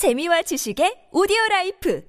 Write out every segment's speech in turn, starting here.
재미와 지식의 오디오 라이프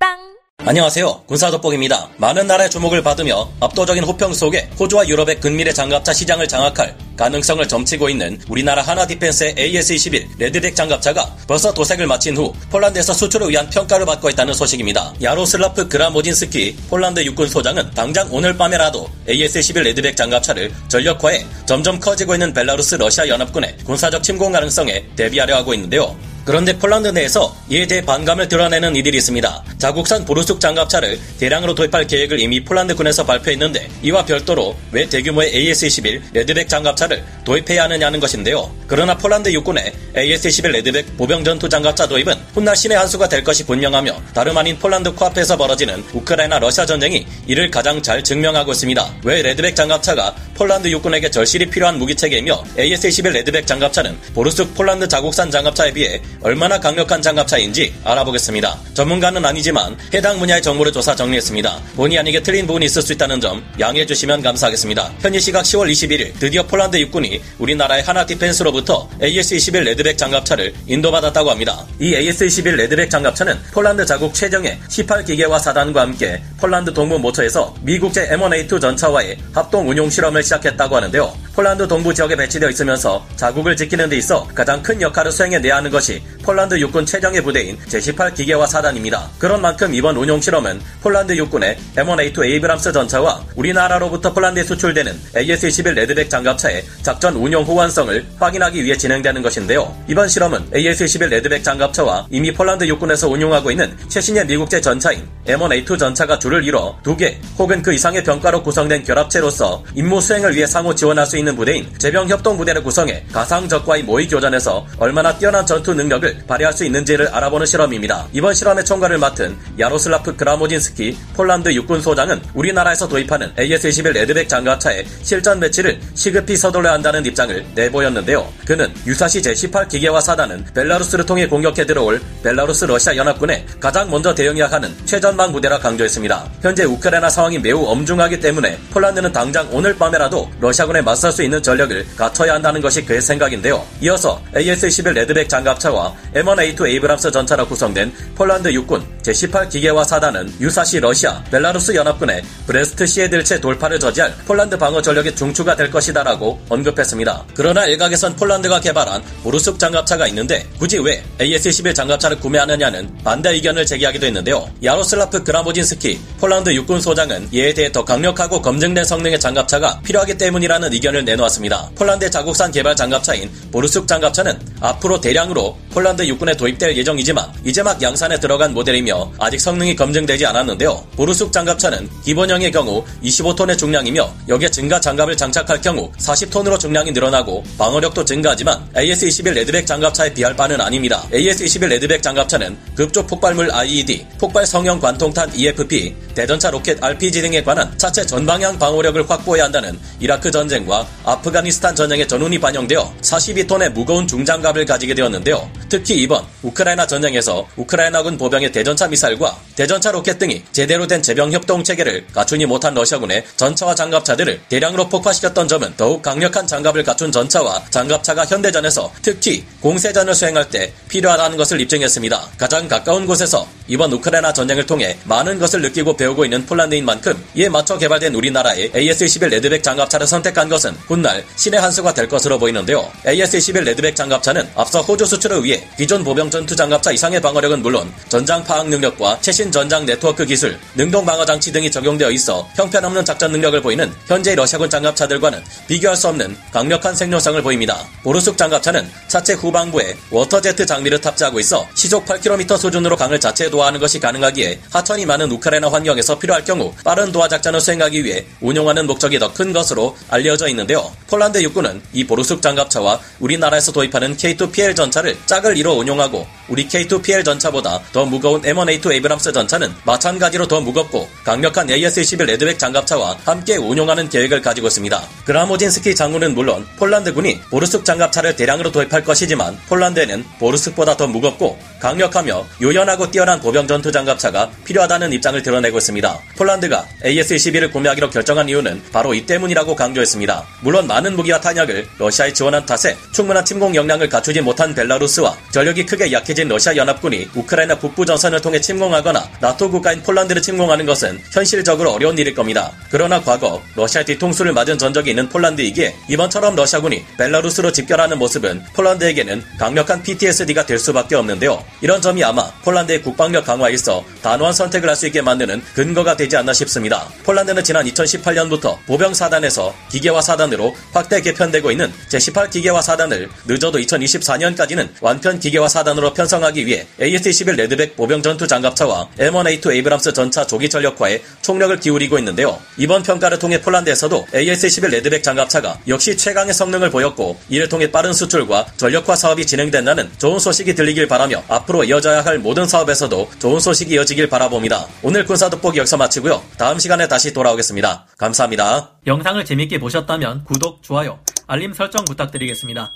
팟빵 안녕하세요. 군사돋보기입니다. 많은 나라의 주목을 받으며 압도적인 호평 속에 호주와 유럽의 근미래 장갑차 시장을 장악할 가능성을 점치고 있는 우리나라 한화 디펜스의 AS-21 레드백 장갑차가 벌써 도색을 마친 후 폴란드에서 수출을 위한 평가를 받고 있다는 소식입니다. 야로슬라프 그라모진스키 폴란드 육군 소장은 당장 오늘 밤에라도 AS-21 레드백 장갑차를 전력화해 점점 커지고 있는 벨라루스 러시아 연합군의 군사적 침공 가능성에 대비하려 하고 있는데요. 그런데 폴란드 내에서 이에 대해 반감을 드러내는 이들이 있습니다. 자국산 보르숙 장갑차를 대량으로 도입할 계획을 이미 폴란드군에서 발표했는데 이와 별도로 왜 대규모의 AS-21 레드백 장갑차를 도입해야 하느냐는 것인데요. 그러나 폴란드 육군의 AS-21 레드백 보병 전투 장갑차 도입은 훗날 신의 한 수가 될 것이 분명하며 다름 아닌 폴란드 코앞에서 벌어지는 우크라이나 러시아 전쟁이 이를 가장 잘 증명하고 있습니다. 왜 레드백 장갑차가 폴란드 육군에게 절실히 필요한 무기체계이며 AS-21 레드백 장갑차는 보르숙 폴란드 자국산 장갑차에 비해 얼마나 강력한 장갑차인지 알아보겠습니다. 전문가는 아니지만 해당 분야의 정보를 조사 정리했습니다. 본의 아니게 틀린 부분이 있을 수 있다는 점 양해해 주시면 감사하겠습니다. 현지 시각 10월 21일 드디어 폴란드 육군이 우리나라의 한화 디펜스로부터 AS-21 레드백 장갑차를 인도받았다고 합니다. 이 AS-21 레드백 장갑차는 폴란드 자국 최정예 18기계화 사단과 함께 폴란드 동부 모처에서 미국제 M1A2 전차와의 합동 운용 실험을 시작했다고 하는데요. 폴란드 동부 지역에 배치되어 있으면서 자국을 지키는 데 있어 가장 큰 역할을 수행해내야 하는 것이 폴란드 육군 최정예 부대인 제18 기계화 사단입니다. 그런 만큼 이번 운용 실험은 폴란드 육군의 M1A2 에이브람스 전차와 우리나라로부터 폴란드에 수출되는 AS-21 레드백 장갑차의 작전 운용 호환성을 확인하기 위해 진행되는 것인데요. 이번 실험은 AS-21 레드백 장갑차와 이미 폴란드 육군에서 운용하고 있는 최신의 미국제 전차인 M1A2 전차가 줄을 이뤄 두 개 혹은 그 이상의 병과로 구성된 결합체로서 임무 수행을 위해 상호 지원할 수 있는 부대인 제병 협동 부대를 구성해 가상 적과의 모의 교전에서 얼마나 뛰어난 전투 능력을 발휘할 수 있는지를 알아보는 실험입니다. 이번 실험의 총괄을 맡은 야로슬라프 그라모진스키 폴란드 육군 소장은 우리나라에서 도입하는 AS-21 레드백 장갑차의 실전 배치를 시급히 서둘러야 한다는 입장을 내보였는데요. 그는 유사시 제18 기계화 사단은 벨라루스를 통해 공격해 들어올 벨라루스 러시아 연합군에 가장 먼저 대응해야 하는 최전방 부대라 강조했습니다. 현재 우크라이나 상황이 매우 엄중하기 때문에 폴란드는 당장 오늘 밤에라도 러시아군에 맞설 수 있는 전력을 갖춰야 한다는 것이 그의 생각인데요. 이어서 AS-21 레드백 장갑차와 M1A2 에이브람스 전차로 구성된 폴란드 육군 제18 기계화 사단은 유사시 러시아, 벨라루스 연합군의 브레스트 시에들체 돌파를 저지할 폴란드 방어 전력의 중추가 될 것이다라고 언급했습니다. 그러나 일각에선 폴란드가 개발한 보르숙 장갑차가 있는데 굳이 왜 AS-21 장갑차를 구매하느냐는 반대 의견을 제기하기도 했는데요. 야로슬라프 그라모진스키 폴란드 육군 소장은 이에 대해 더 강력하고 검증된 성능의 장갑차가 필요하기 때문이라는 의견을 내놓았습니다. 폴란드 자국산 개발 장갑차인 보르숙 장갑차는 앞으로 대량으로 폴란드 육군에 도입될 예정이지만 이제 막 양산에 들어간 모델이며 아직 성능이 검증되지 않았는데요. 보르숙 장갑차는 기본형의 경우 25톤의 중량이며 여기에 증가 장갑을 장착할 경우 40톤으로 중량이 늘어나고 방어력도 증가하지만 AS-21 레드백 장갑차에 비할 바는 아닙니다. AS-21 레드백 장갑차는 급조 폭발물 IED, 폭발 성형 관통탄 EFP, 대전차 로켓 RPG 등에 관한 차체 전방향 방어력을 확보해야 한다는 이라크 전쟁과 아프가니스탄 전쟁의 전훈이 반영되어 42톤의 무거운 중장갑을 가지게 되었는데요. 특히 이번 우크라이나 전쟁에서 우크라이나군 보병의 대전차 미사일과 대전차 로켓 등이 제대로 된 제병 협동 체계를 갖추지 못한 러시아군의 전차와 장갑차들을 대량으로 폭파시켰던 점은 더욱 강력한 장갑을 갖춘 전차와 장갑차가 현대전에서 특히 공세전을 수행할 때 필요하다는 것을 입증했습니다. 가장 가까운 곳에서 이번 우크라이나 전쟁을 통해 많은 것을 느끼고 배우고 있는 폴란드인 만큼 이에 맞춰 개발된 우리나라의 AS-21 레드백 장갑차를 선택한 것은 훗날 신의 한 수가 될 것으로 보이는데요. AS-21 레드백 장갑차는 앞서 호주 수출을 위해 기존 보병 전투 장갑차 이상의 방어력은 물론 전장 파악 능력과 최신 전장 네트워크 기술, 능동 방어 장치 등이 적용되어 있어 형편없는 작전 능력을 보이는 현재 러시아군 장갑차들과는 비교할 수 없는 강력한 생존성을 보입니다. 보르숙 장갑차는 차체 후방부에 워터제트 장비를 탑재하고 있어 시속 8km 수준으로 강을 자체 도하하는 것이 가능하기에 하천이 많은 우크라이나 환경에서 필요할 경우 빠른 도하 작전을 수행하기 위해 운용하는 목적이 더 큰 것으로 알려져 있는데요. 폴란드 육군은 이 보르숙 장갑차와 우리나라에서 도입하는 K2PL 전차를 짝을 이뤄 운용하고 우리 K2PL 전차보다 더 무거운 M1A2 에이브람스 전차는 마찬가지로 더 무겁고 강력한 AS-21 레드백 장갑차와 함께 운용하는 계획을 가지고 있습니다. 그라모진스키 장군은 물론 폴란드군이 보르숙 장갑차를 대량으로 도입할 것이지만 폴란드에는 보르숙보다 더 무겁고 강력하며 유연하고 뛰어난 보병 전투 장갑차가 필요하다는 입장을 드러내고 있습니다. 폴란드가 AS-21을 구매하기로 결정한 이유는 바로 이 때문이라고 강조했습니다. 물론 많은 무기와 탄약을 러시아에 지원한 탓에 충분한 침공 역량을 갖추지 못한 벨라루스와 전력이 크게 약해진 강해진 러시아 연합군이 우크라이나 북부 전선을 통해 침공하거나 나토 국가인 폴란드를 침공하는 것은 현실적으로 어려운 일일 겁니다. 그러나 과거 러시아 뒤통수를 맞은 전적이 있는 폴란드이기에 이번처럼 러시아군이 벨라루스로 집결하는 모습은 폴란드에게는 강력한 PTSD가 될 수밖에 없는데요. 이런 점이 아마 폴란드의 국방력 강화에 있어 단호한 선택을 할 수 있게 만드는 근거가 되지 않나 싶습니다. 폴란드는 지난 2018년부터 보병 사단에서 기계화 사단으로 확대 개편되고 있는 제18 기계화 사단을 늦어도 2024년까지는 완편 기계화 사단으로 편성하기 위해 AS-21 레드백 보병 전투 장갑차와 M1A2 에이브람스 전차 조기 전력화에 총력을 기울이고 있는데요. 이번 평가를 통해 폴란드에서도 AS-21 레드백 장갑차가 역시 최강의 성능을 보였고 이를 통해 빠른 수출과 전력화 사업이 진행된다는 좋은 소식이 들리길 바라며 앞으로 이어져야 할 모든 사업에서도 좋은 소식이 이어지길 바라봅니다. 오늘 군사 돋보기 여기서 마치고요. 다음 시간에 다시 돌아오겠습니다. 감사합니다. 영상을 재밌게 보셨다면 구독, 좋아요, 알림 설정 부탁드리겠습니다.